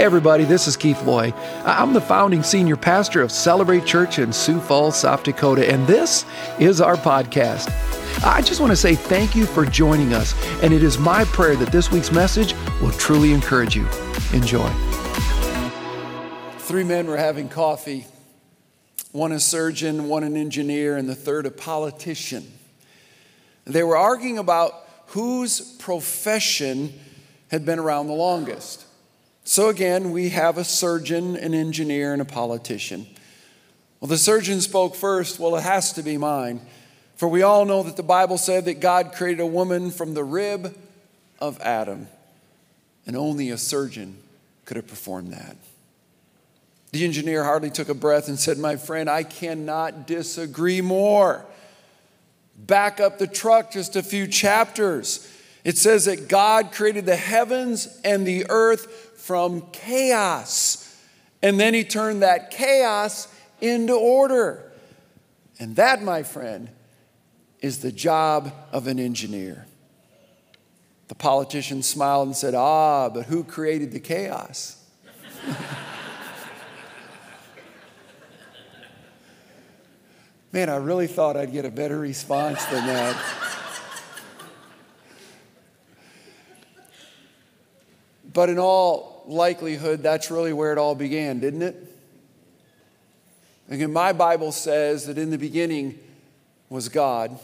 Everybody, this is Keith Loy. I'm the founding senior pastor of Celebrate Church in Sioux Falls, South Dakota, and this is our podcast. I just want to say thank you for joining us, and it is my prayer that this week's message will truly encourage you. Enjoy. Three men were having coffee one a surgeon, one an engineer, and the third a politician. They were arguing about whose profession had been around the longest. So again, we have a surgeon, an engineer, and a politician. Well, the surgeon spoke first. Well, it has to be mine. For we all know that the Bible said that God created a woman from the rib of Adam, and only a surgeon could have performed that. The engineer hardly took a breath and said, My friend, I cannot disagree more. Back up the truck just a few chapters. It says that God created the heavens and the earth from chaos. And then he turned that chaos into order. And that, my friend, is the job of an engineer. The politician smiled and said, Ah, but who created the chaos? Man, I really thought I'd get a better response than that. But in all likelihood, that's really where it all began, didn't it? Again, my Bible says that in the beginning was God,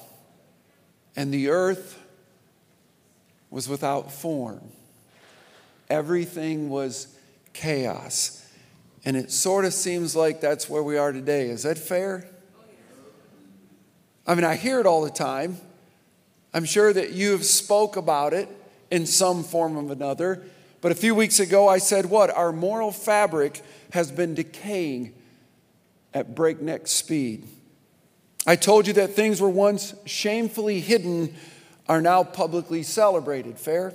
and the earth was without form. Everything was chaos. And it sort of seems like that's where we are today. Is that fair? I mean, I hear it all the time. I'm sure that you have spoke about it in some form or another. But a few weeks ago, I said, What? Our moral fabric has been decaying at breakneck speed. I told you that things were once shamefully hidden are now publicly celebrated. Fair?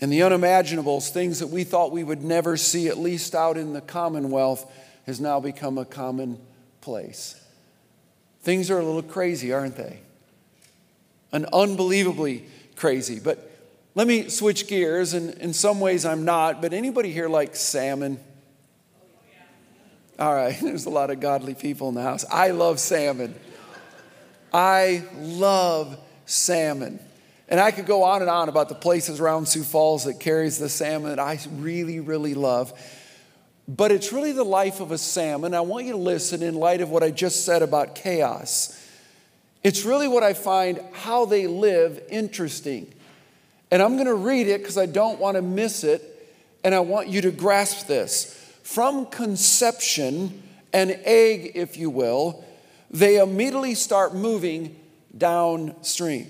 And the unimaginables, things that we thought we would never see, at least out in the Commonwealth, has now become a commonplace. Things are a little crazy, aren't they? An unbelievably crazy. But let me switch gears, and in some ways I'm not, but anybody here like salmon? All right, there's a lot of godly people in the house. I love salmon. I love salmon. And I could go on and on about the places around Sioux Falls that carries the salmon that I really, really love. But it's really the life of a salmon. I want you to listen in light of what I just said about chaos. It's really what I find how they live interesting. And I'm going to read it because I don't want to miss it. And I want you to grasp this. From conception, an egg, if you will, they immediately start moving downstream.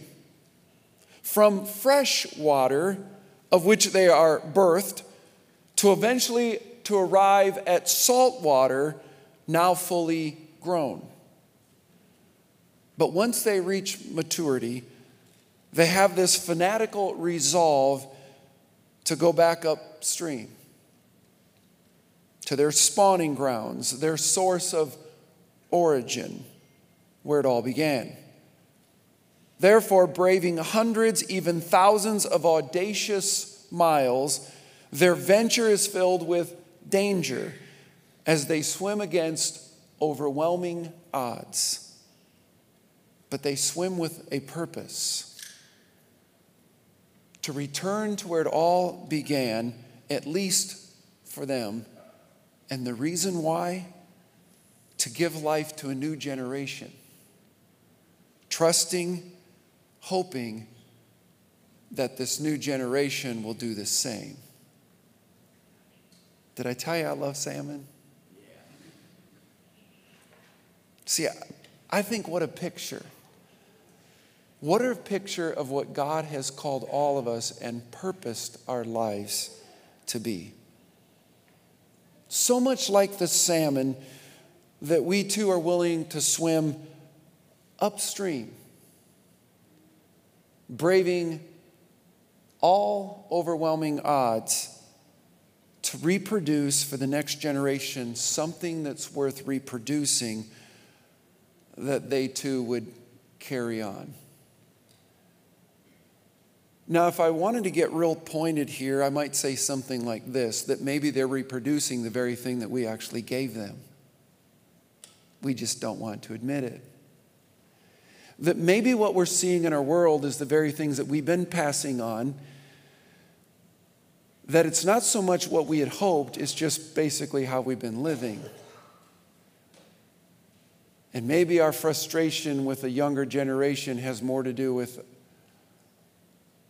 From fresh water, of which they are birthed, to eventually to arrive at salt water, now fully grown. But once they reach maturity, they have this fanatical resolve to go back upstream to their spawning grounds, their source of origin, where it all began. Therefore, braving hundreds, even thousands of audacious miles, their venture is filled with danger as they swim against overwhelming odds. But they swim with a purpose to return to where it all began, at least for them. And the reason why? To give life to a new generation. Trusting, hoping that this new generation will do the same. Did I tell you I love salmon? See, I think what a picture what a picture of what God has called all of us and purposed our lives to be. So much like the salmon that we too are willing to swim upstream, braving all overwhelming odds to reproduce for the next generation something that's worth reproducing that they too would carry on. Now, if I wanted to get real pointed here, I might say something like this that maybe they're reproducing the very thing that we actually gave them. We just don't want to admit it. That maybe what we're seeing in our world is the very things that we've been passing on. That it's not so much what we had hoped, it's just basically how we've been living. And maybe our frustration with the younger generation has more to do with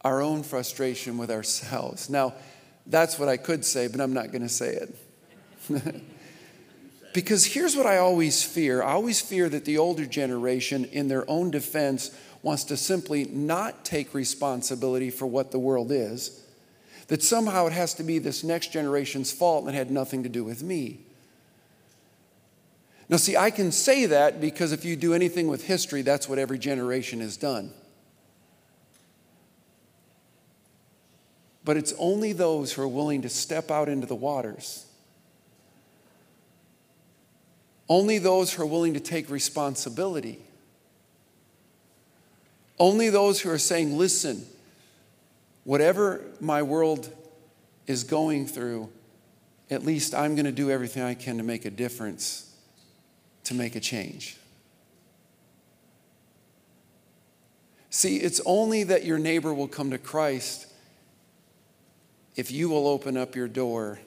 our own frustration with ourselves. Now, that's what I could say, but I'm not going to say it. because here's what I always fear I always fear that the older generation, in their own defense, wants to simply not take responsibility for what the world is, that somehow it has to be this next generation's fault and had nothing to do with me. Now, see, I can say that because if you do anything with history, that's what every generation has done. But it's only those who are willing to step out into the waters. Only those who are willing to take responsibility. Only those who are saying, listen, whatever my world is going through, at least I'm going to do everything I can to make a difference, to make a change. See, it's only that your neighbor will come to Christ if you will open up your door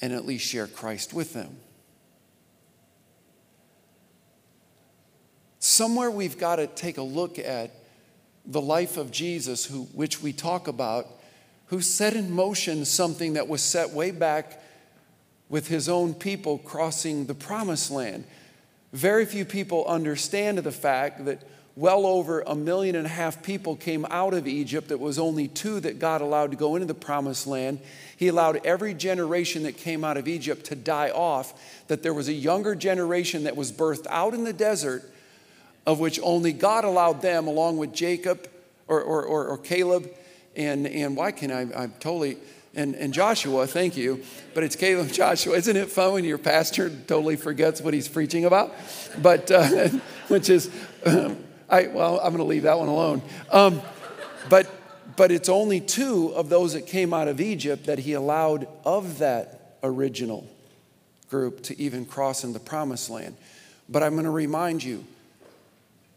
and at least share Christ with them. Somewhere we've got to take a look at the life of Jesus, who, which we talk about, who set in motion something that was set way back with his own people crossing the promised land. Very few people understand the fact that well over a million and a half people came out of Egypt. It was only two that God allowed to go into the promised land. He allowed every generation that came out of Egypt to die off, that there was a younger generation that was birthed out in the desert, of which only God allowed them, along with Jacob or, or, or, or Caleb. And, and why can I? I'm totally. And, and Joshua, thank you. But it's Caleb Joshua. Isn't it fun when your pastor totally forgets what he's preaching about? But, uh, which is. Um, I, well, I'm going to leave that one alone. Um, but, but it's only two of those that came out of Egypt that he allowed of that original group to even cross into the promised land. But I'm going to remind you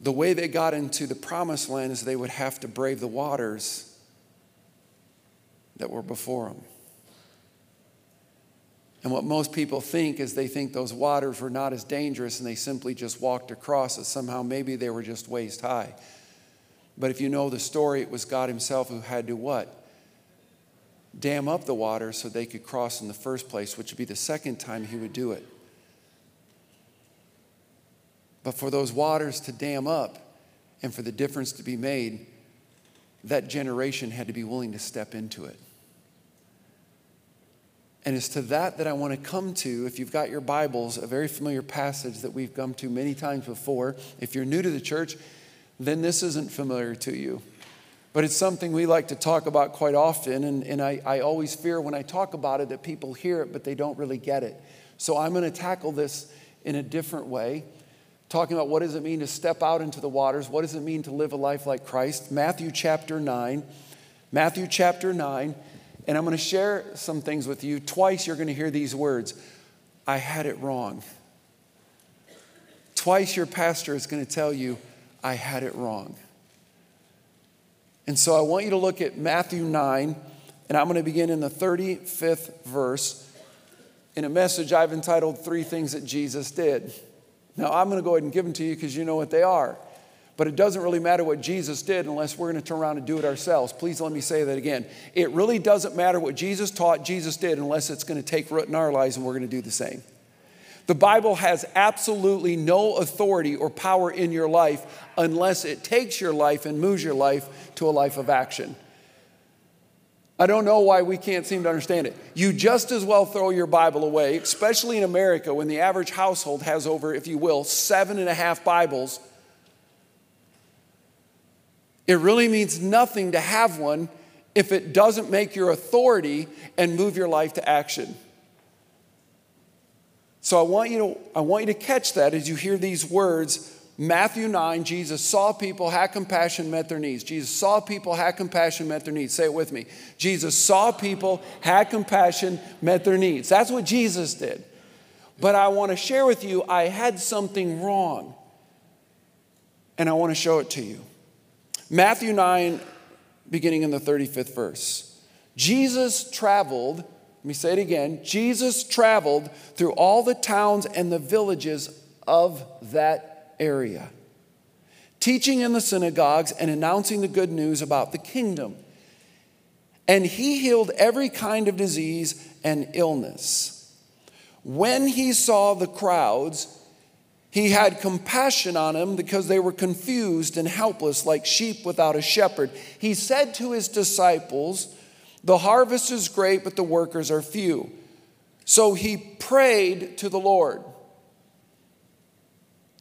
the way they got into the promised land is they would have to brave the waters that were before them. And what most people think is they think those waters were not as dangerous and they simply just walked across it. Somehow, maybe they were just waist high. But if you know the story, it was God Himself who had to what? Dam up the water so they could cross in the first place, which would be the second time He would do it. But for those waters to dam up and for the difference to be made, that generation had to be willing to step into it. And it's to that that I want to come to. If you've got your Bibles, a very familiar passage that we've come to many times before. If you're new to the church, then this isn't familiar to you. But it's something we like to talk about quite often. And, and I, I always fear when I talk about it that people hear it, but they don't really get it. So I'm going to tackle this in a different way, talking about what does it mean to step out into the waters? What does it mean to live a life like Christ? Matthew chapter 9. Matthew chapter 9. And I'm going to share some things with you. Twice you're going to hear these words I had it wrong. Twice your pastor is going to tell you, I had it wrong. And so I want you to look at Matthew 9, and I'm going to begin in the 35th verse in a message I've entitled Three Things That Jesus Did. Now, I'm going to go ahead and give them to you because you know what they are. But it doesn't really matter what Jesus did unless we're going to turn around and do it ourselves. Please let me say that again. It really doesn't matter what Jesus taught, Jesus did, unless it's going to take root in our lives and we're going to do the same. The Bible has absolutely no authority or power in your life unless it takes your life and moves your life to a life of action. I don't know why we can't seem to understand it. You just as well throw your Bible away, especially in America when the average household has over, if you will, seven and a half Bibles it really means nothing to have one if it doesn't make your authority and move your life to action. So I want you to, I want you to catch that as you hear these words Matthew 9, Jesus saw people, had compassion, met their needs. Jesus saw people, had compassion, met their needs. Say it with me. Jesus saw people, had compassion, met their needs. That's what Jesus did. But I want to share with you, I had something wrong. And I want to show it to you. Matthew 9, beginning in the 35th verse. Jesus traveled, let me say it again Jesus traveled through all the towns and the villages of that area, teaching in the synagogues and announcing the good news about the kingdom. And he healed every kind of disease and illness. When he saw the crowds, he had compassion on them because they were confused and helpless like sheep without a shepherd. He said to his disciples, The harvest is great, but the workers are few. So he prayed to the Lord,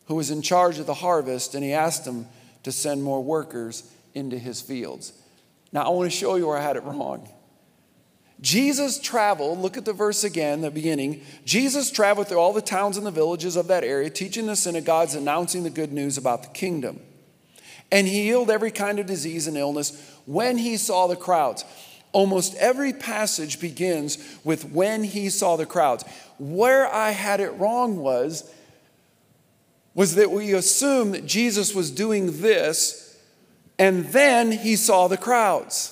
who was in charge of the harvest, and he asked him to send more workers into his fields. Now, I want to show you where I had it wrong. Jesus traveled, look at the verse again, the beginning. Jesus traveled through all the towns and the villages of that area, teaching the synagogues, announcing the good news about the kingdom. And he healed every kind of disease and illness when he saw the crowds. Almost every passage begins with when he saw the crowds. Where I had it wrong was, was that we assumed that Jesus was doing this and then he saw the crowds.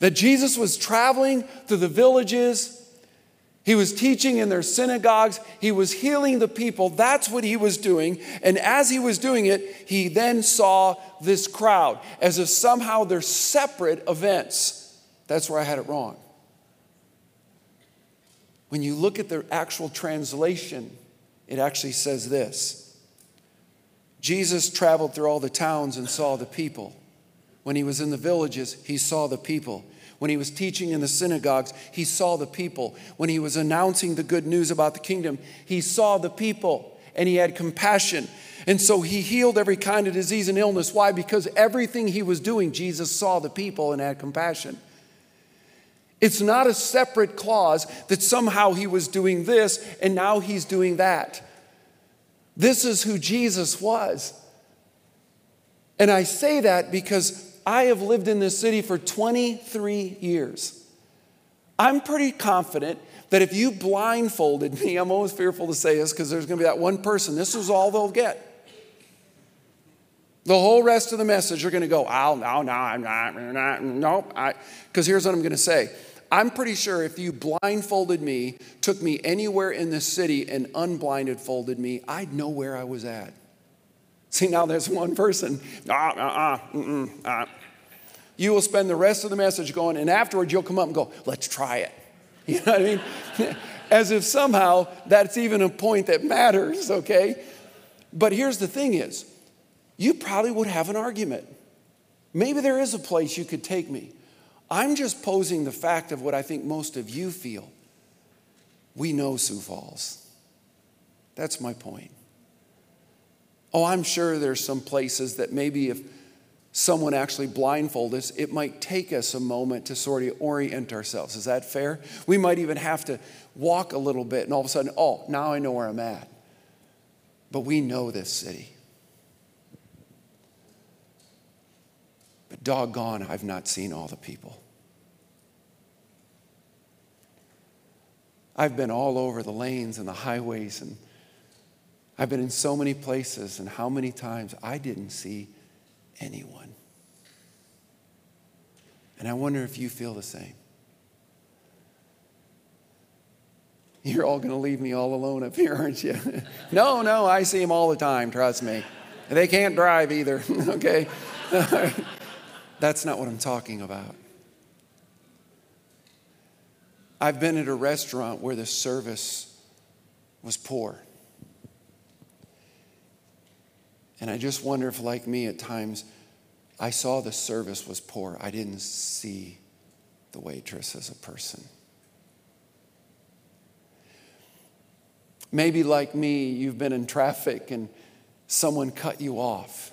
That Jesus was traveling through the villages, he was teaching in their synagogues, he was healing the people. That's what he was doing. And as he was doing it, he then saw this crowd as if somehow they're separate events. That's where I had it wrong. When you look at the actual translation, it actually says this Jesus traveled through all the towns and saw the people. When he was in the villages, he saw the people. When he was teaching in the synagogues, he saw the people. When he was announcing the good news about the kingdom, he saw the people and he had compassion. And so he healed every kind of disease and illness. Why? Because everything he was doing, Jesus saw the people and had compassion. It's not a separate clause that somehow he was doing this and now he's doing that. This is who Jesus was. And I say that because I have lived in this city for 23 years. I'm pretty confident that if you blindfolded me, I'm always fearful to say this because there's going to be that one person, this is all they'll get. The whole rest of the message, you're going to go, oh, no, no, I'm not, not nope. Because here's what I'm going to say. I'm pretty sure if you blindfolded me, took me anywhere in the city and unblinded folded me, I'd know where I was at. See, now there's one person. Ah, ah, ah, ah. You will spend the rest of the message going, and afterwards you'll come up and go, let's try it. You know what I mean? As if somehow that's even a point that matters, okay? But here's the thing is, you probably would have an argument. Maybe there is a place you could take me. I'm just posing the fact of what I think most of you feel. We know Sioux Falls. That's my point. Oh, I'm sure there's some places that maybe if someone actually blindfold us, it might take us a moment to sort of orient ourselves. Is that fair? We might even have to walk a little bit and all of a sudden, oh, now I know where I'm at. But we know this city. But doggone, I've not seen all the people. I've been all over the lanes and the highways and I've been in so many places, and how many times I didn't see anyone. And I wonder if you feel the same. You're all going to leave me all alone up here, aren't you? no, no, I see them all the time, trust me. They can't drive either, okay? That's not what I'm talking about. I've been at a restaurant where the service was poor. And I just wonder if, like me, at times, I saw the service was poor. I didn't see the waitress as a person. Maybe, like me, you've been in traffic and someone cut you off.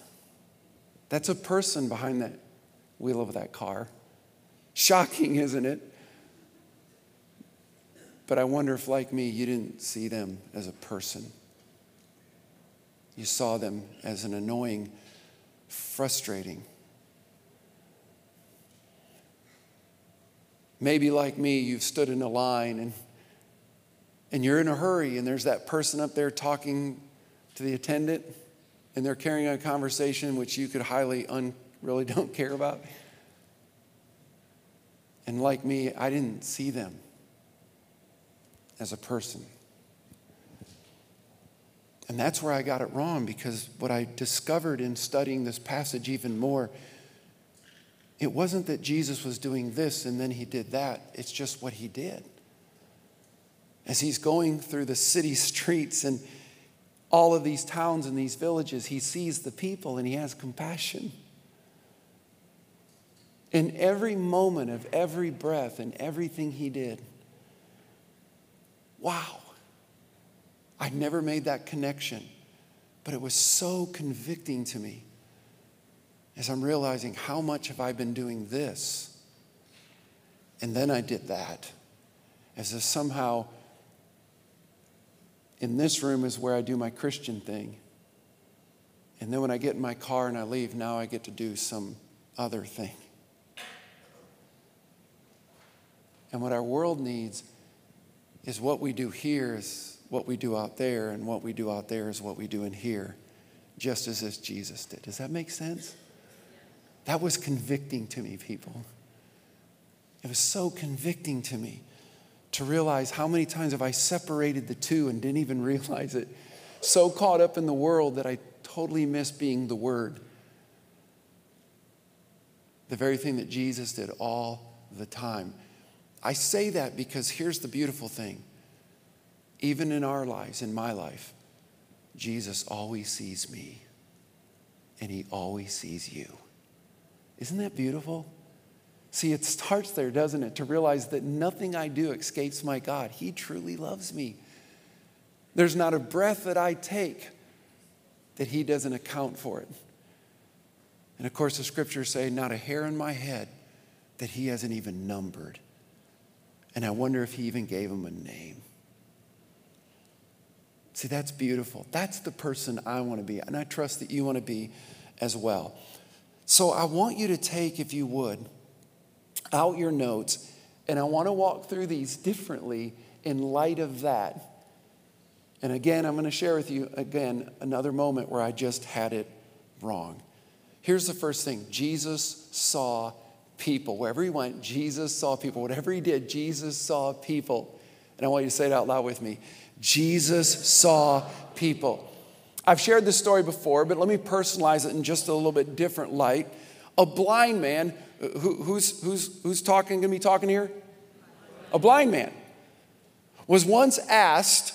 That's a person behind that wheel of that car. Shocking, isn't it? But I wonder if, like me, you didn't see them as a person. You saw them as an annoying, frustrating. Maybe, like me, you've stood in a line and, and you're in a hurry, and there's that person up there talking to the attendant, and they're carrying on a conversation which you could highly un, really don't care about. And like me, I didn't see them as a person. And that's where I got it wrong because what I discovered in studying this passage even more, it wasn't that Jesus was doing this and then he did that, it's just what he did. As he's going through the city streets and all of these towns and these villages, he sees the people and he has compassion. In every moment of every breath and everything he did, wow. I never made that connection, but it was so convicting to me as I'm realizing how much have I been doing this? And then I did that. As if somehow in this room is where I do my Christian thing. And then when I get in my car and I leave, now I get to do some other thing. And what our world needs is what we do here is what we do out there, and what we do out there is what we do in here, just as this Jesus did. Does that make sense? That was convicting to me, people. It was so convicting to me to realize how many times have I separated the two and didn't even realize it. So caught up in the world that I totally missed being the Word. The very thing that Jesus did all the time. I say that because here's the beautiful thing even in our lives, in my life, Jesus always sees me and he always sees you. Isn't that beautiful? See, it starts there, doesn't it? To realize that nothing I do escapes my God. He truly loves me. There's not a breath that I take that He doesn't account for it. And of course, the scriptures say, not a hair in my head that He hasn't even numbered. And I wonder if He even gave him a name. See, that's beautiful. That's the person I want to be. And I trust that you want to be as well. So I want you to take, if you would, out your notes, and I want to walk through these differently in light of that. And again, I'm going to share with you again another moment where I just had it wrong. Here's the first thing Jesus saw people. Wherever he went, Jesus saw people. Whatever he did, Jesus saw people. And I want you to say it out loud with me. Jesus saw people. I've shared this story before, but let me personalize it in just a little bit different light. A blind man, who, who's, who's, who's talking, gonna be talking here? A blind man was once asked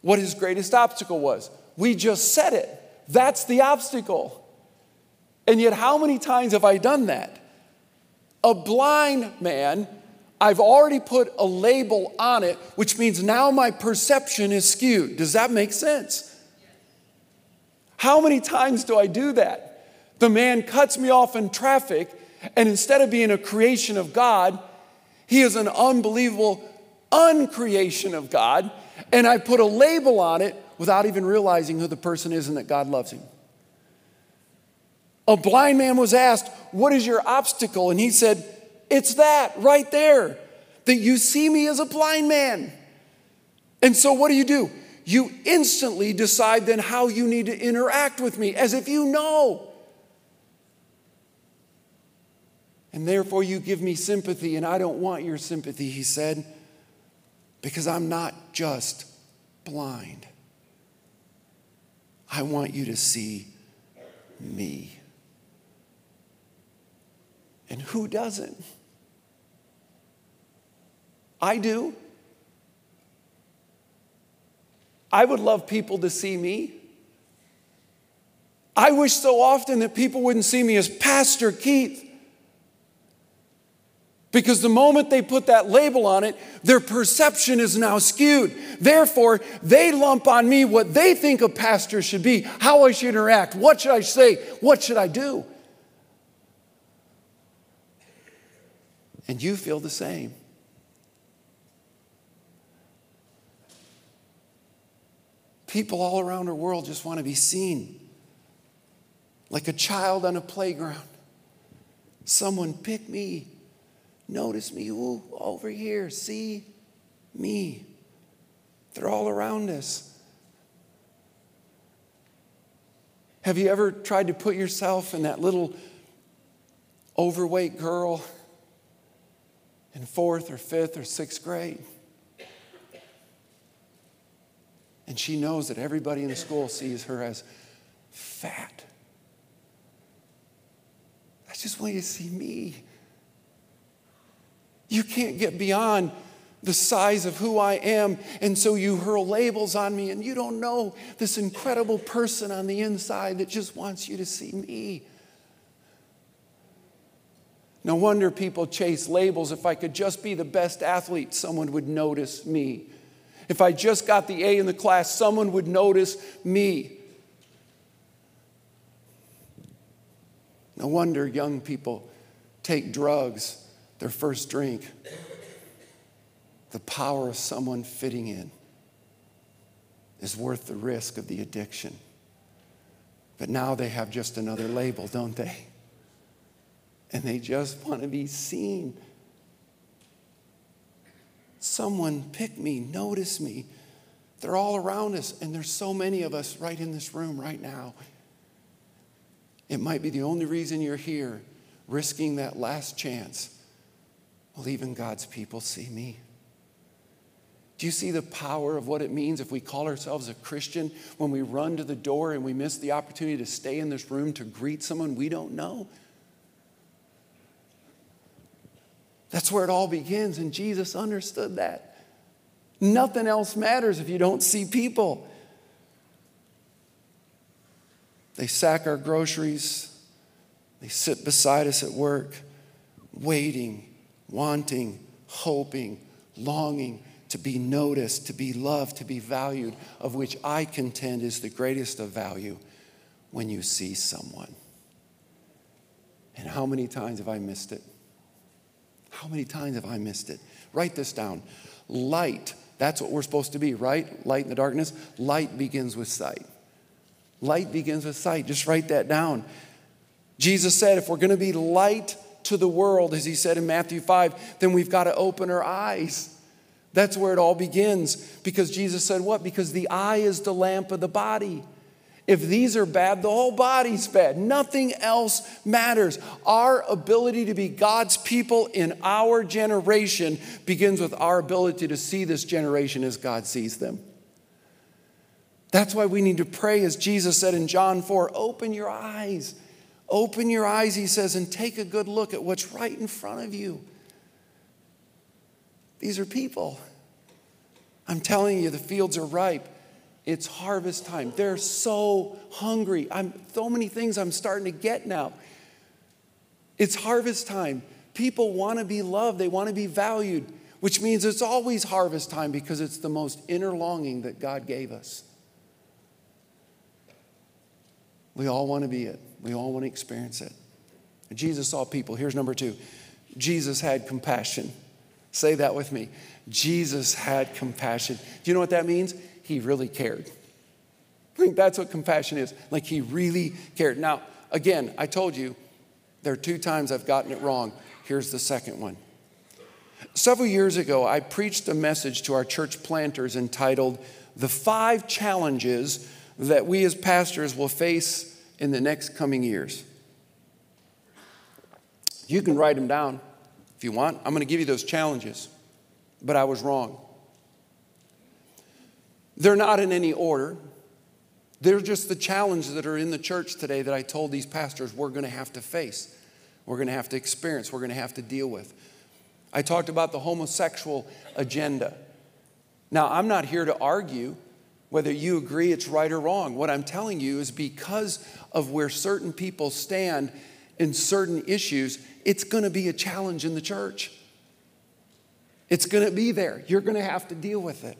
what his greatest obstacle was. We just said it. That's the obstacle. And yet, how many times have I done that? A blind man I've already put a label on it, which means now my perception is skewed. Does that make sense? How many times do I do that? The man cuts me off in traffic, and instead of being a creation of God, he is an unbelievable uncreation of God, and I put a label on it without even realizing who the person is and that God loves him. A blind man was asked, What is your obstacle? And he said, it's that right there that you see me as a blind man. And so, what do you do? You instantly decide then how you need to interact with me as if you know. And therefore, you give me sympathy, and I don't want your sympathy, he said, because I'm not just blind. I want you to see me. And who doesn't? I do. I would love people to see me. I wish so often that people wouldn't see me as Pastor Keith. Because the moment they put that label on it, their perception is now skewed. Therefore, they lump on me what they think a pastor should be, how I should interact, what should I say, what should I do. And you feel the same. People all around our world just want to be seen. Like a child on a playground. Someone pick me, notice me. Ooh, over here, see me. They're all around us. Have you ever tried to put yourself in that little overweight girl in fourth or fifth or sixth grade? And she knows that everybody in the school sees her as fat. I just want you to see me. You can't get beyond the size of who I am. And so you hurl labels on me, and you don't know this incredible person on the inside that just wants you to see me. No wonder people chase labels. If I could just be the best athlete, someone would notice me. If I just got the A in the class, someone would notice me. No wonder young people take drugs, their first drink the power of someone fitting in is worth the risk of the addiction. But now they have just another label, don't they? And they just want to be seen. Someone pick me, notice me. They're all around us, and there's so many of us right in this room right now. It might be the only reason you're here, risking that last chance. Will even God's people see me? Do you see the power of what it means if we call ourselves a Christian when we run to the door and we miss the opportunity to stay in this room to greet someone we don't know? That's where it all begins, and Jesus understood that. Nothing else matters if you don't see people. They sack our groceries, they sit beside us at work, waiting, wanting, hoping, longing to be noticed, to be loved, to be valued, of which I contend is the greatest of value when you see someone. And how many times have I missed it? How many times have I missed it? Write this down. Light, that's what we're supposed to be, right? Light in the darkness. Light begins with sight. Light begins with sight. Just write that down. Jesus said, if we're going to be light to the world, as he said in Matthew 5, then we've got to open our eyes. That's where it all begins. Because Jesus said, What? Because the eye is the lamp of the body. If these are bad, the whole body's bad. Nothing else matters. Our ability to be God's people in our generation begins with our ability to see this generation as God sees them. That's why we need to pray, as Jesus said in John 4 open your eyes. Open your eyes, he says, and take a good look at what's right in front of you. These are people. I'm telling you, the fields are ripe. It's harvest time. They're so hungry. I'm so many things I'm starting to get now. It's harvest time. People want to be loved, they want to be valued, which means it's always harvest time because it's the most inner longing that God gave us. We all want to be it. We all want to experience it. Jesus saw people. Here's number two Jesus had compassion. Say that with me. Jesus had compassion. Do you know what that means? He really cared. I think that's what compassion is. Like he really cared. Now, again, I told you there are two times I've gotten it wrong. Here's the second one. Several years ago, I preached a message to our church planters entitled The Five Challenges That We as Pastors Will Face in the Next Coming Years. You can write them down if you want. I'm going to give you those challenges, but I was wrong. They're not in any order. They're just the challenges that are in the church today that I told these pastors we're going to have to face, we're going to have to experience, we're going to have to deal with. I talked about the homosexual agenda. Now, I'm not here to argue whether you agree it's right or wrong. What I'm telling you is because of where certain people stand in certain issues, it's going to be a challenge in the church. It's going to be there. You're going to have to deal with it.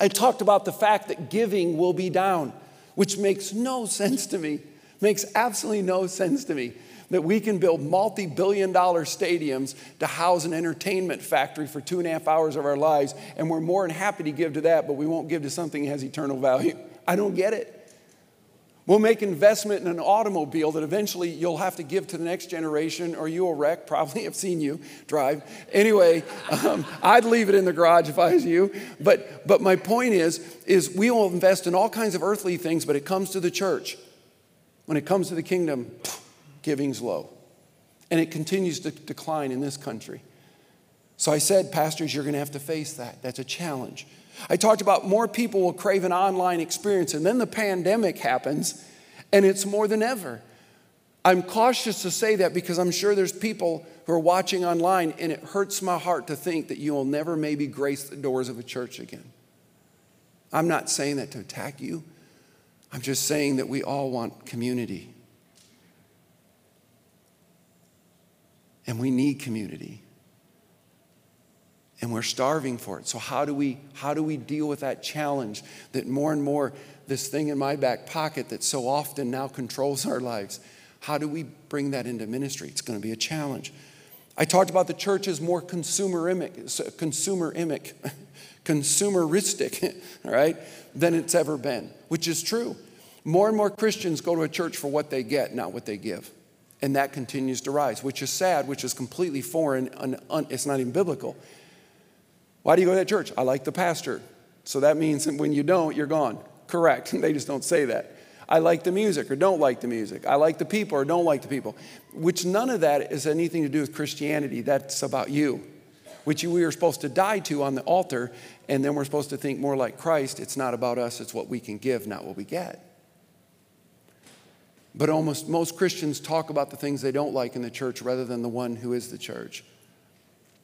I talked about the fact that giving will be down, which makes no sense to me. Makes absolutely no sense to me. that we can build multi billion dollar stadiums to house an entertainment factory for two and a half hours of our lives, and we're more than happy to give to that, but we won't give to something that has eternal value. I don't get it. We'll make investment in an automobile that eventually you'll have to give to the next generation or you will wreck. Probably have seen you drive. Anyway, um, I'd leave it in the garage if I was you. But, but my point is, is we will invest in all kinds of earthly things, but it comes to the church. When it comes to the kingdom, giving's low. And it continues to decline in this country. So I said, pastors, you're going to have to face that. That's a challenge. I talked about more people will crave an online experience, and then the pandemic happens, and it's more than ever. I'm cautious to say that because I'm sure there's people who are watching online, and it hurts my heart to think that you will never maybe grace the doors of a church again. I'm not saying that to attack you, I'm just saying that we all want community. And we need community and we're starving for it. So how do we how do we deal with that challenge that more and more this thing in my back pocket that so often now controls our lives? How do we bring that into ministry? It's going to be a challenge. I talked about the church as more consumerimic, consumer imic, consumeristic, right, than it's ever been, which is true. More and more Christians go to a church for what they get, not what they give. And that continues to rise, which is sad, which is completely foreign. and it's not even biblical. Why do you go to that church? I like the pastor. So that means when you don't, you're gone. Correct. They just don't say that. I like the music or don't like the music. I like the people or don't like the people. Which none of that is anything to do with Christianity. That's about you, which we are supposed to die to on the altar, and then we're supposed to think more like Christ. It's not about us, it's what we can give, not what we get. But almost most Christians talk about the things they don't like in the church rather than the one who is the church.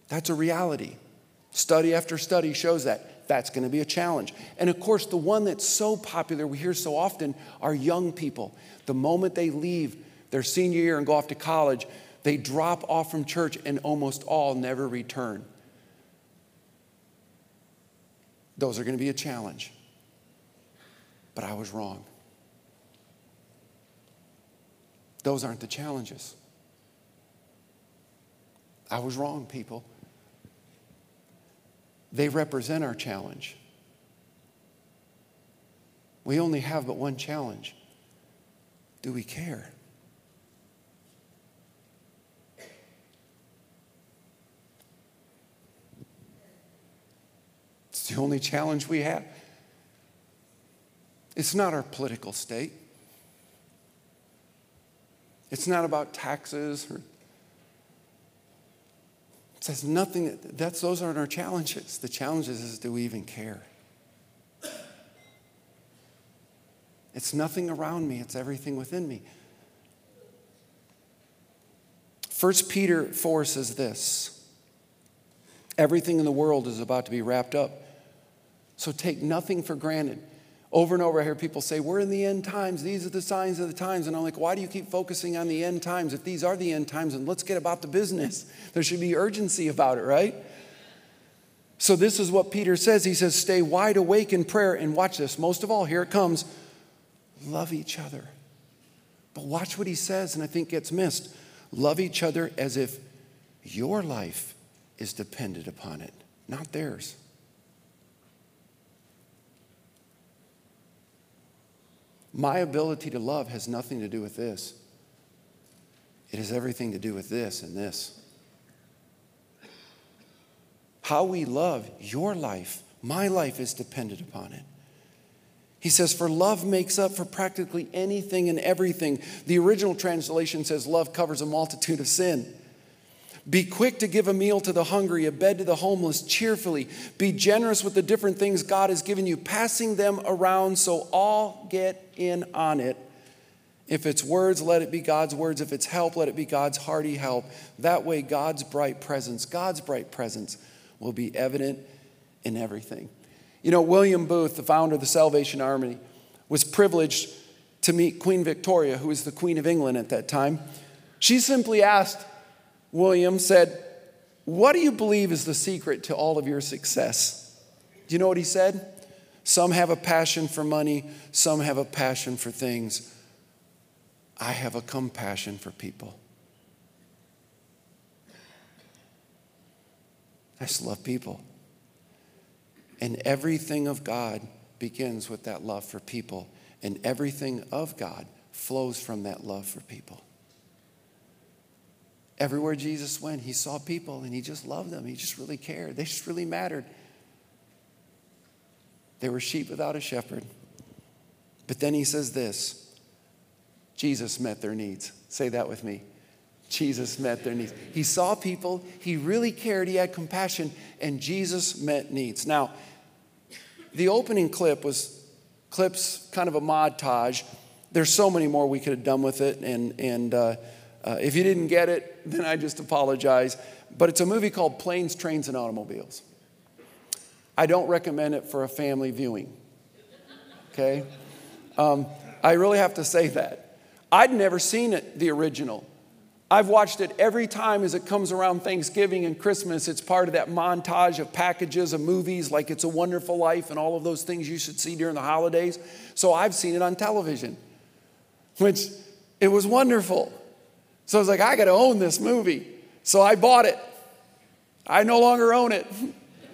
That's a reality. Study after study shows that. That's going to be a challenge. And of course, the one that's so popular, we hear so often, are young people. The moment they leave their senior year and go off to college, they drop off from church and almost all never return. Those are going to be a challenge. But I was wrong. Those aren't the challenges. I was wrong, people. They represent our challenge. We only have but one challenge. Do we care? It's the only challenge we have. It's not our political state. It's not about taxes or says nothing, that's, those aren't our challenges. The challenges is do we even care? It's nothing around me, it's everything within me. 1 Peter 4 says this Everything in the world is about to be wrapped up. So take nothing for granted. Over and over, I hear people say, We're in the end times. These are the signs of the times. And I'm like, Why do you keep focusing on the end times? If these are the end times, and let's get about the business. There should be urgency about it, right? So, this is what Peter says. He says, Stay wide awake in prayer. And watch this. Most of all, here it comes love each other. But watch what he says, and I think gets missed. Love each other as if your life is dependent upon it, not theirs. My ability to love has nothing to do with this. It has everything to do with this and this. How we love your life, my life is dependent upon it. He says, For love makes up for practically anything and everything. The original translation says, Love covers a multitude of sin. Be quick to give a meal to the hungry, a bed to the homeless, cheerfully. Be generous with the different things God has given you, passing them around so all get in on it. If it's words, let it be God's words. If it's help, let it be God's hearty help. That way, God's bright presence, God's bright presence will be evident in everything. You know, William Booth, the founder of the Salvation Army, was privileged to meet Queen Victoria, who was the Queen of England at that time. She simply asked, William said, What do you believe is the secret to all of your success? Do you know what he said? Some have a passion for money, some have a passion for things. I have a compassion for people. I just love people. And everything of God begins with that love for people, and everything of God flows from that love for people. Everywhere Jesus went, he saw people and he just loved them. He just really cared. They just really mattered. They were sheep without a shepherd. But then he says this Jesus met their needs. Say that with me. Jesus met their needs. He saw people, he really cared, he had compassion, and Jesus met needs. Now, the opening clip was clips, kind of a montage. There's so many more we could have done with it, and, and uh, uh, if you didn't get it, then I just apologize. But it's a movie called Planes, Trains, and Automobiles. I don't recommend it for a family viewing. Okay? Um, I really have to say that. I'd never seen it, the original. I've watched it every time as it comes around Thanksgiving and Christmas. It's part of that montage of packages of movies like It's a Wonderful Life and all of those things you should see during the holidays. So I've seen it on television, which it was wonderful. So I was like, I got to own this movie. So I bought it. I no longer own it.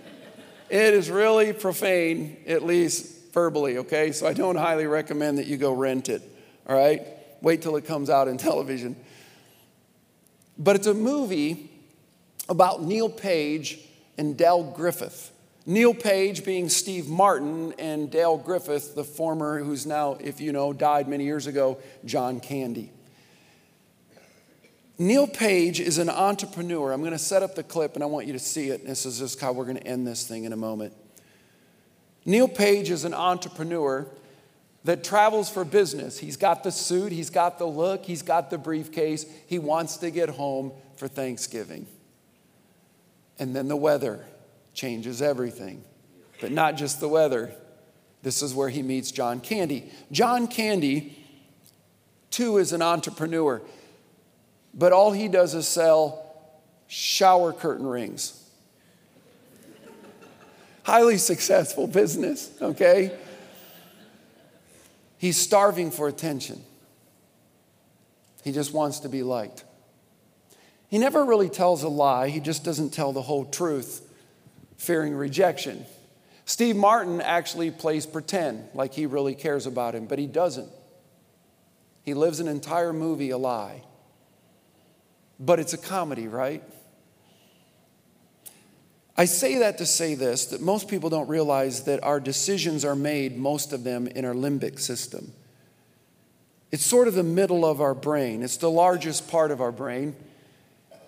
it is really profane, at least verbally, okay? So I don't highly recommend that you go rent it, all right? Wait till it comes out in television. But it's a movie about Neil Page and Dale Griffith. Neil Page being Steve Martin, and Dale Griffith, the former, who's now, if you know, died many years ago, John Candy. Neil Page is an entrepreneur. I'm going to set up the clip and I want you to see it. This is just how we're going to end this thing in a moment. Neil Page is an entrepreneur that travels for business. He's got the suit, he's got the look, he's got the briefcase. He wants to get home for Thanksgiving. And then the weather changes everything. But not just the weather. This is where he meets John Candy. John Candy, too, is an entrepreneur but all he does is sell shower curtain rings. Highly successful business, okay? He's starving for attention. He just wants to be liked. He never really tells a lie, he just doesn't tell the whole truth, fearing rejection. Steve Martin actually plays pretend like he really cares about him, but he doesn't. He lives an entire movie a lie but it's a comedy, right? I say that to say this that most people don't realize that our decisions are made, most of them, in our limbic system. It's sort of the middle of our brain, it's the largest part of our brain.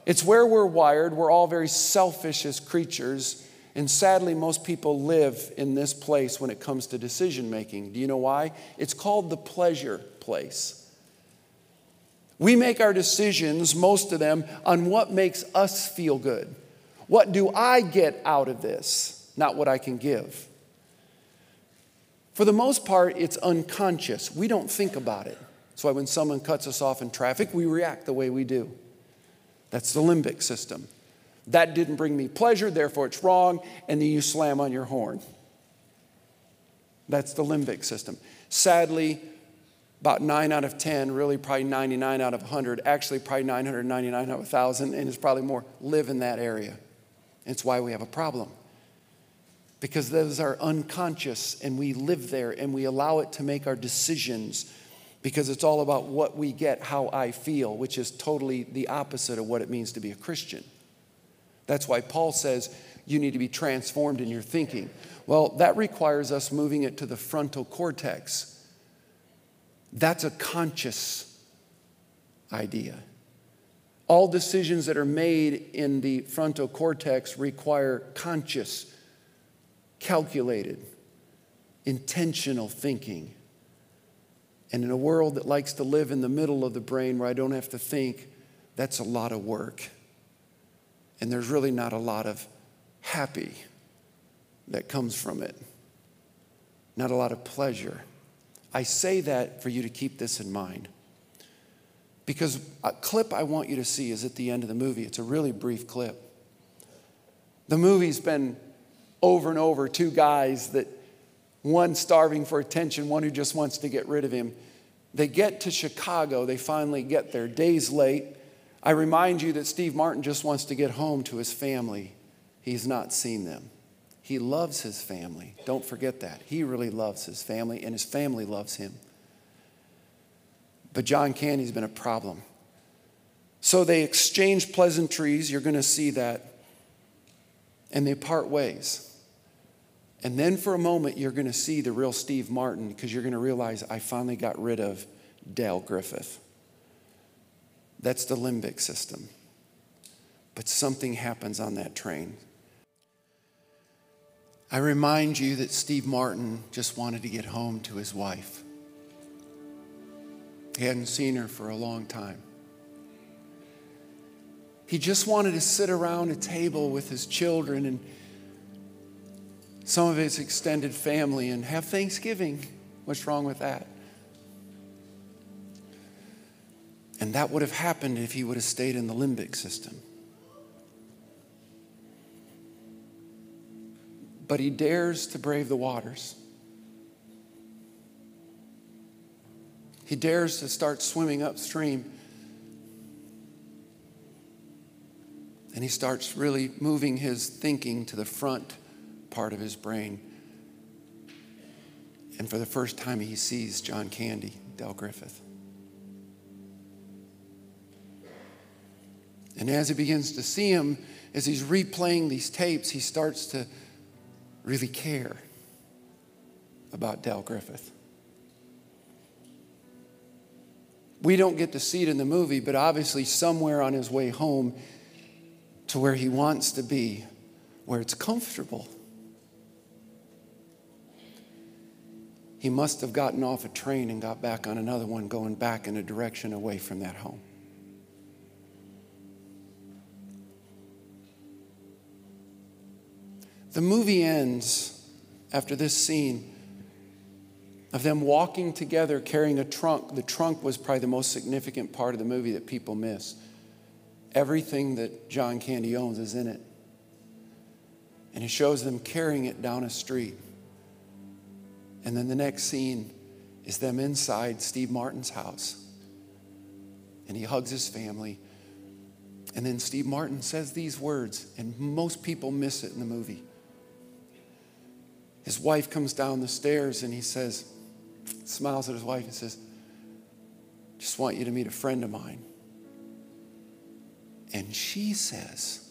It's where we're wired. We're all very selfish as creatures. And sadly, most people live in this place when it comes to decision making. Do you know why? It's called the pleasure place. We make our decisions, most of them, on what makes us feel good. What do I get out of this? Not what I can give. For the most part, it's unconscious. We don't think about it. That's why when someone cuts us off in traffic, we react the way we do. That's the limbic system. That didn't bring me pleasure, therefore it's wrong, and then you slam on your horn. That's the limbic system. Sadly, about 9 out of 10, really probably 99 out of 100, actually probably 999 out of 1,000, and it's probably more, live in that area. It's why we have a problem. Because those are unconscious, and we live there, and we allow it to make our decisions because it's all about what we get, how I feel, which is totally the opposite of what it means to be a Christian. That's why Paul says you need to be transformed in your thinking. Well, that requires us moving it to the frontal cortex that's a conscious idea. All decisions that are made in the frontal cortex require conscious, calculated, intentional thinking. And in a world that likes to live in the middle of the brain where I don't have to think, that's a lot of work. And there's really not a lot of happy that comes from it, not a lot of pleasure. I say that for you to keep this in mind. Because a clip I want you to see is at the end of the movie. It's a really brief clip. The movie's been over and over two guys that one starving for attention, one who just wants to get rid of him. They get to Chicago, they finally get there, days late. I remind you that Steve Martin just wants to get home to his family. he's not seen them. He loves his family. Don't forget that. He really loves his family, and his family loves him. But John Candy's been a problem. So they exchange pleasantries. You're going to see that. And they part ways. And then for a moment, you're going to see the real Steve Martin because you're going to realize I finally got rid of Dale Griffith. That's the limbic system. But something happens on that train. I remind you that Steve Martin just wanted to get home to his wife. He hadn't seen her for a long time. He just wanted to sit around a table with his children and some of his extended family and have Thanksgiving. What's wrong with that? And that would have happened if he would have stayed in the limbic system. But he dares to brave the waters. He dares to start swimming upstream. And he starts really moving his thinking to the front part of his brain. And for the first time, he sees John Candy, Dale Griffith. And as he begins to see him, as he's replaying these tapes, he starts to really care about Del Griffith. We don't get to see it in the movie, but obviously, somewhere on his way home to where he wants to be, where it's comfortable, he must have gotten off a train and got back on another one, going back in a direction away from that home. The movie ends after this scene of them walking together carrying a trunk. The trunk was probably the most significant part of the movie that people miss. Everything that John Candy owns is in it. And it shows them carrying it down a street. And then the next scene is them inside Steve Martin's house. And he hugs his family. And then Steve Martin says these words, and most people miss it in the movie. His wife comes down the stairs and he says, smiles at his wife and says, Just want you to meet a friend of mine. And she says,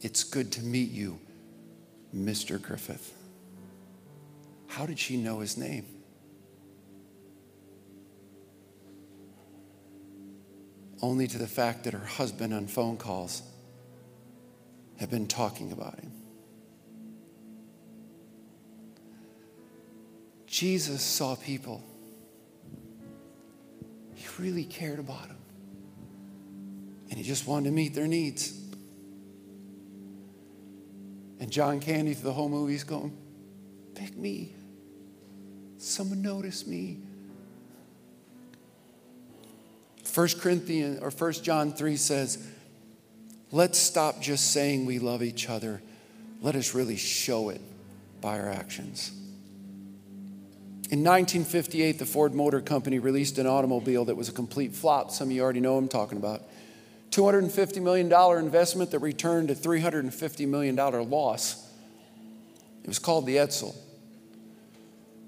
It's good to meet you, Mr. Griffith. How did she know his name? Only to the fact that her husband on phone calls had been talking about him. Jesus saw people. He really cared about them. And he just wanted to meet their needs. And John Candy, through the whole movie, is going, Pick me. Someone notice me. 1 Corinthians or 1 John 3 says, let's stop just saying we love each other. Let us really show it by our actions. In 1958, the Ford Motor Company released an automobile that was a complete flop. Some of you already know I'm talking about. $250 million investment that returned a $350 million loss. It was called the Edsel.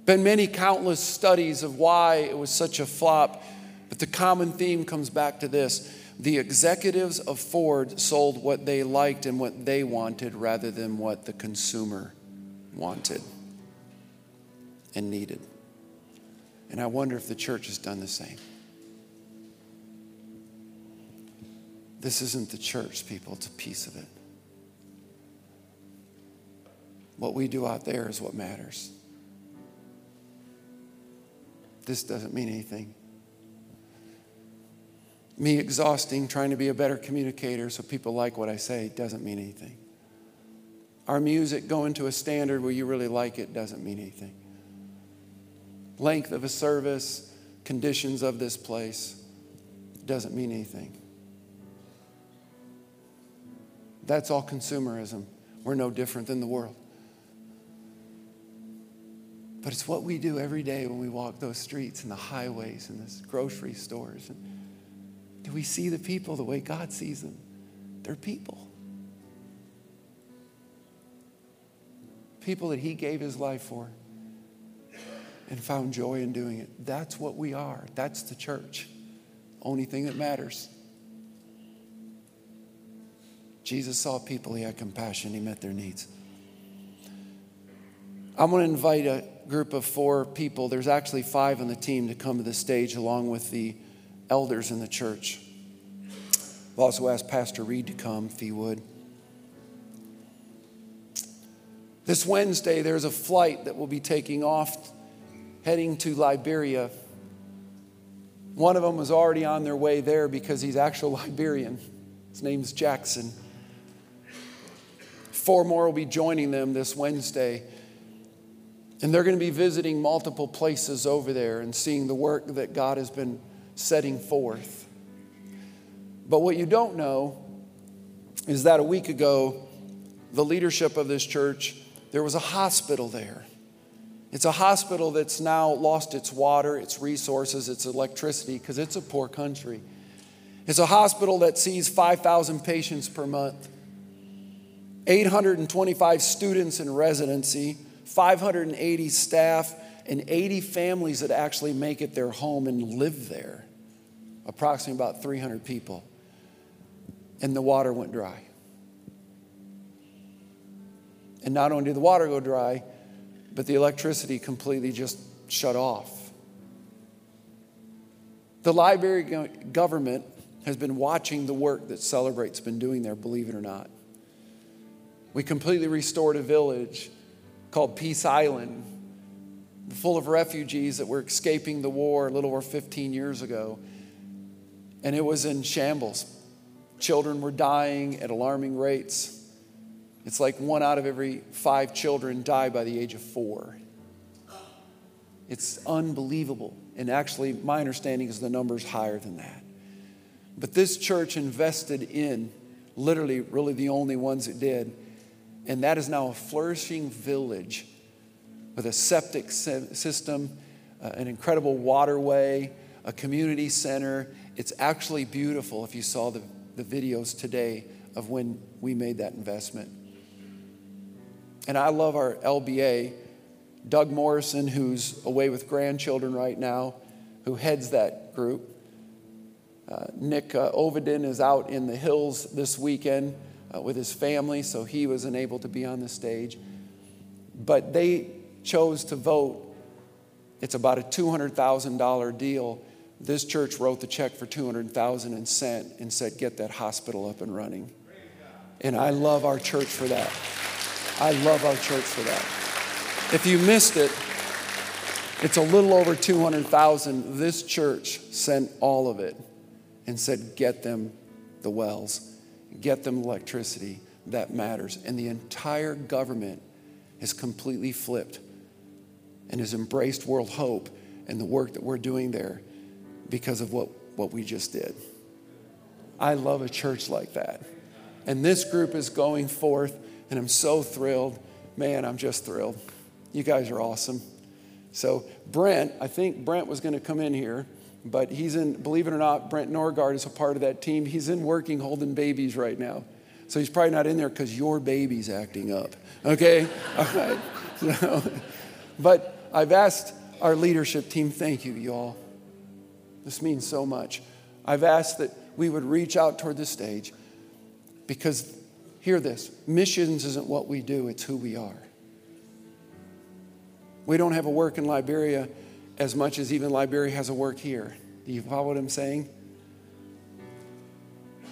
Been many countless studies of why it was such a flop, but the common theme comes back to this. The executives of Ford sold what they liked and what they wanted rather than what the consumer wanted and needed. And I wonder if the church has done the same. This isn't the church, people, it's a piece of it. What we do out there is what matters. This doesn't mean anything. Me exhausting, trying to be a better communicator so people like what I say doesn't mean anything. Our music going to a standard where you really like it doesn't mean anything length of a service, conditions of this place doesn't mean anything. That's all consumerism. We're no different than the world. But it's what we do every day when we walk those streets and the highways and the grocery stores. And do we see the people the way God sees them? They're people. people that he gave his life for and found joy in doing it. That's what we are. That's the church. Only thing that matters. Jesus saw people, he had compassion, he met their needs. I'm going to invite a group of four people. There's actually five on the team to come to the stage along with the elders in the church. I've also asked Pastor Reed to come if he would. This Wednesday, there's a flight that will be taking off heading to Liberia. One of them was already on their way there because he's actual Liberian. His name's Jackson. Four more will be joining them this Wednesday. And they're going to be visiting multiple places over there and seeing the work that God has been setting forth. But what you don't know is that a week ago, the leadership of this church, there was a hospital there. It's a hospital that's now lost its water, its resources, its electricity, because it's a poor country. It's a hospital that sees 5,000 patients per month, 825 students in residency, 580 staff, and 80 families that actually make it their home and live there. Approximately about 300 people. And the water went dry. And not only did the water go dry, but the electricity completely just shut off. The Liberia government has been watching the work that Celebrate's been doing there, believe it or not. We completely restored a village called Peace Island, full of refugees that were escaping the war a little over 15 years ago. And it was in shambles. Children were dying at alarming rates. It's like one out of every five children die by the age of four. It's unbelievable. And actually, my understanding is the number's higher than that. But this church invested in, literally, really the only ones that did. And that is now a flourishing village with a septic system, uh, an incredible waterway, a community center. It's actually beautiful if you saw the, the videos today of when we made that investment. And I love our LBA. Doug Morrison, who's away with grandchildren right now, who heads that group. Uh, Nick uh, Oviden is out in the hills this weekend uh, with his family, so he wasn't able to be on the stage. But they chose to vote. It's about a $200,000 deal. This church wrote the check for 200,000 and sent and said, "Get that hospital up and running." And I love our church for that. I love our church for that. If you missed it, it's a little over 200,000. This church sent all of it and said, get them the wells, get them electricity. That matters. And the entire government has completely flipped and has embraced World Hope and the work that we're doing there because of what, what we just did. I love a church like that. And this group is going forth and I'm so thrilled. Man, I'm just thrilled. You guys are awesome. So, Brent, I think Brent was going to come in here, but he's in, believe it or not, Brent Norgard is a part of that team. He's in working holding babies right now. So he's probably not in there because your baby's acting up. Okay? All right. So, but I've asked our leadership team, thank you, y'all. This means so much. I've asked that we would reach out toward the stage because Hear this missions isn't what we do, it's who we are. We don't have a work in Liberia as much as even Liberia has a work here. Do you follow what I'm saying?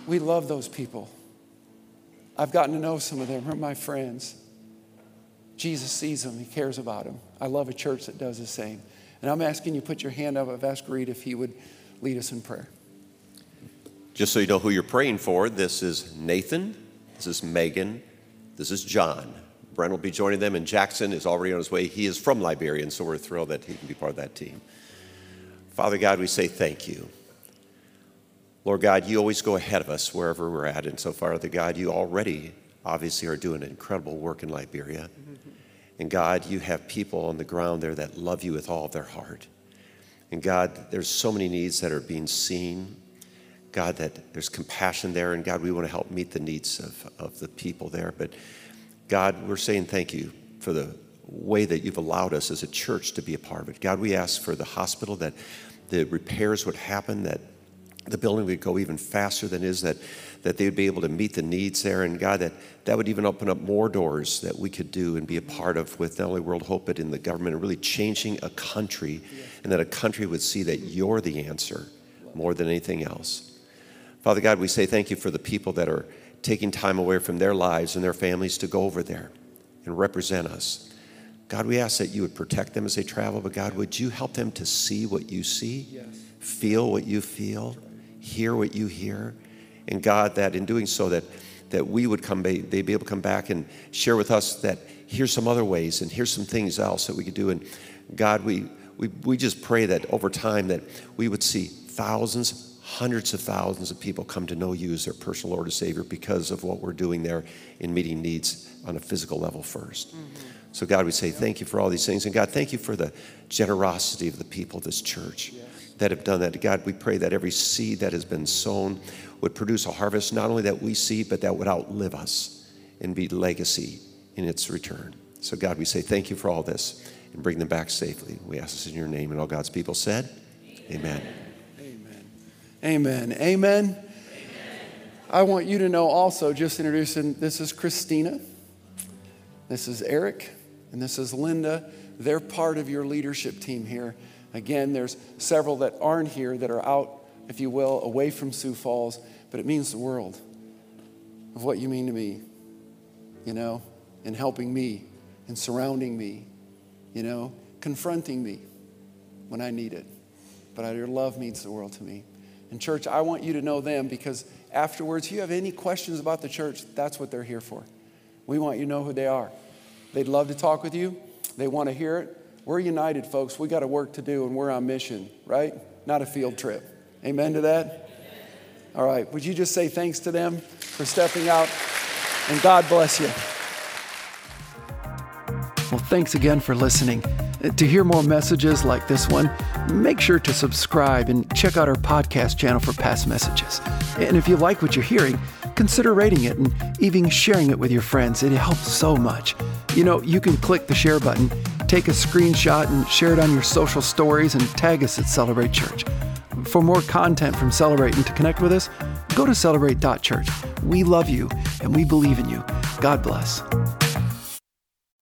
We love those people. I've gotten to know some of them. They're my friends. Jesus sees them, He cares about them. I love a church that does the same. And I'm asking you put your hand up. I've asked Reed if he would lead us in prayer. Just so you know who you're praying for, this is Nathan this is Megan. This is John. Brent will be joining them, and Jackson is already on his way. He is from Liberia, and so we're thrilled that he can be part of that team. Father God, we say thank you. Lord God, you always go ahead of us wherever we're at. And so far, the God, you already obviously are doing incredible work in Liberia. And God, you have people on the ground there that love you with all of their heart. And God, there's so many needs that are being seen God, that there's compassion there, and God, we want to help meet the needs of, of the people there. But God, we're saying thank you for the way that you've allowed us as a church to be a part of it. God, we ask for the hospital that the repairs would happen, that the building would go even faster than is, that, that they would be able to meet the needs there. And God, that that would even open up more doors that we could do and be a part of with not only World Hope, but in the government and really changing a country, and that a country would see that you're the answer more than anything else. Father God, we say thank you for the people that are taking time away from their lives and their families to go over there and represent us. God, we ask that you would protect them as they travel, but God, would you help them to see what you see, Yes. feel what you feel, hear what you hear, and God, that in doing so, that that we would come, they'd be able to come back and share with us that here's some other ways and here's some things else that we could do. And God, we we, we just pray that over time that we would see thousands, hundreds of thousands of people come to know you as their personal Lord and Savior because of what we're doing there in meeting needs on a physical level 1st mm-hmm. So, God, we say thank you for all these things. And God, thank you for the generosity of the people of this church that have done that. God, we pray that every seed that has been sown would produce a harvest, not only that we see, but that would outlive us and be legacy in its return. So, God, we say thank you for all this and bring them back safely. We ask this in your name. And all God's people said, Amen. Amen. Amen. Amen. I want you to know also, just introducing this is Christina, this is Eric, and this is Linda. They're part of your leadership team here. Again, there's several that aren't here that are out, if you will, away from Sioux Falls, but it means the world of what you mean to me, you know, and helping me and surrounding me, you know, confronting me when I need it. But your love means the world to me. And, church, I want you to know them because afterwards, if you have any questions about the church, that's what they're here for. We want you to know who they are. They'd love to talk with you, they want to hear it. We're united, folks. We got a work to do and we're on mission, right? Not a field trip. Amen to that? All right. Would you just say thanks to them for stepping out? And God bless you. Well, thanks again for listening. To hear more messages like this one, make sure to subscribe and check out our podcast channel for past messages. And if you like what you're hearing, consider rating it and even sharing it with your friends. It helps so much. You know, you can click the share button, take a screenshot, and share it on your social stories and tag us at Celebrate Church. For more content from Celebrate and to connect with us, go to celebrate.church. We love you and we believe in you. God bless.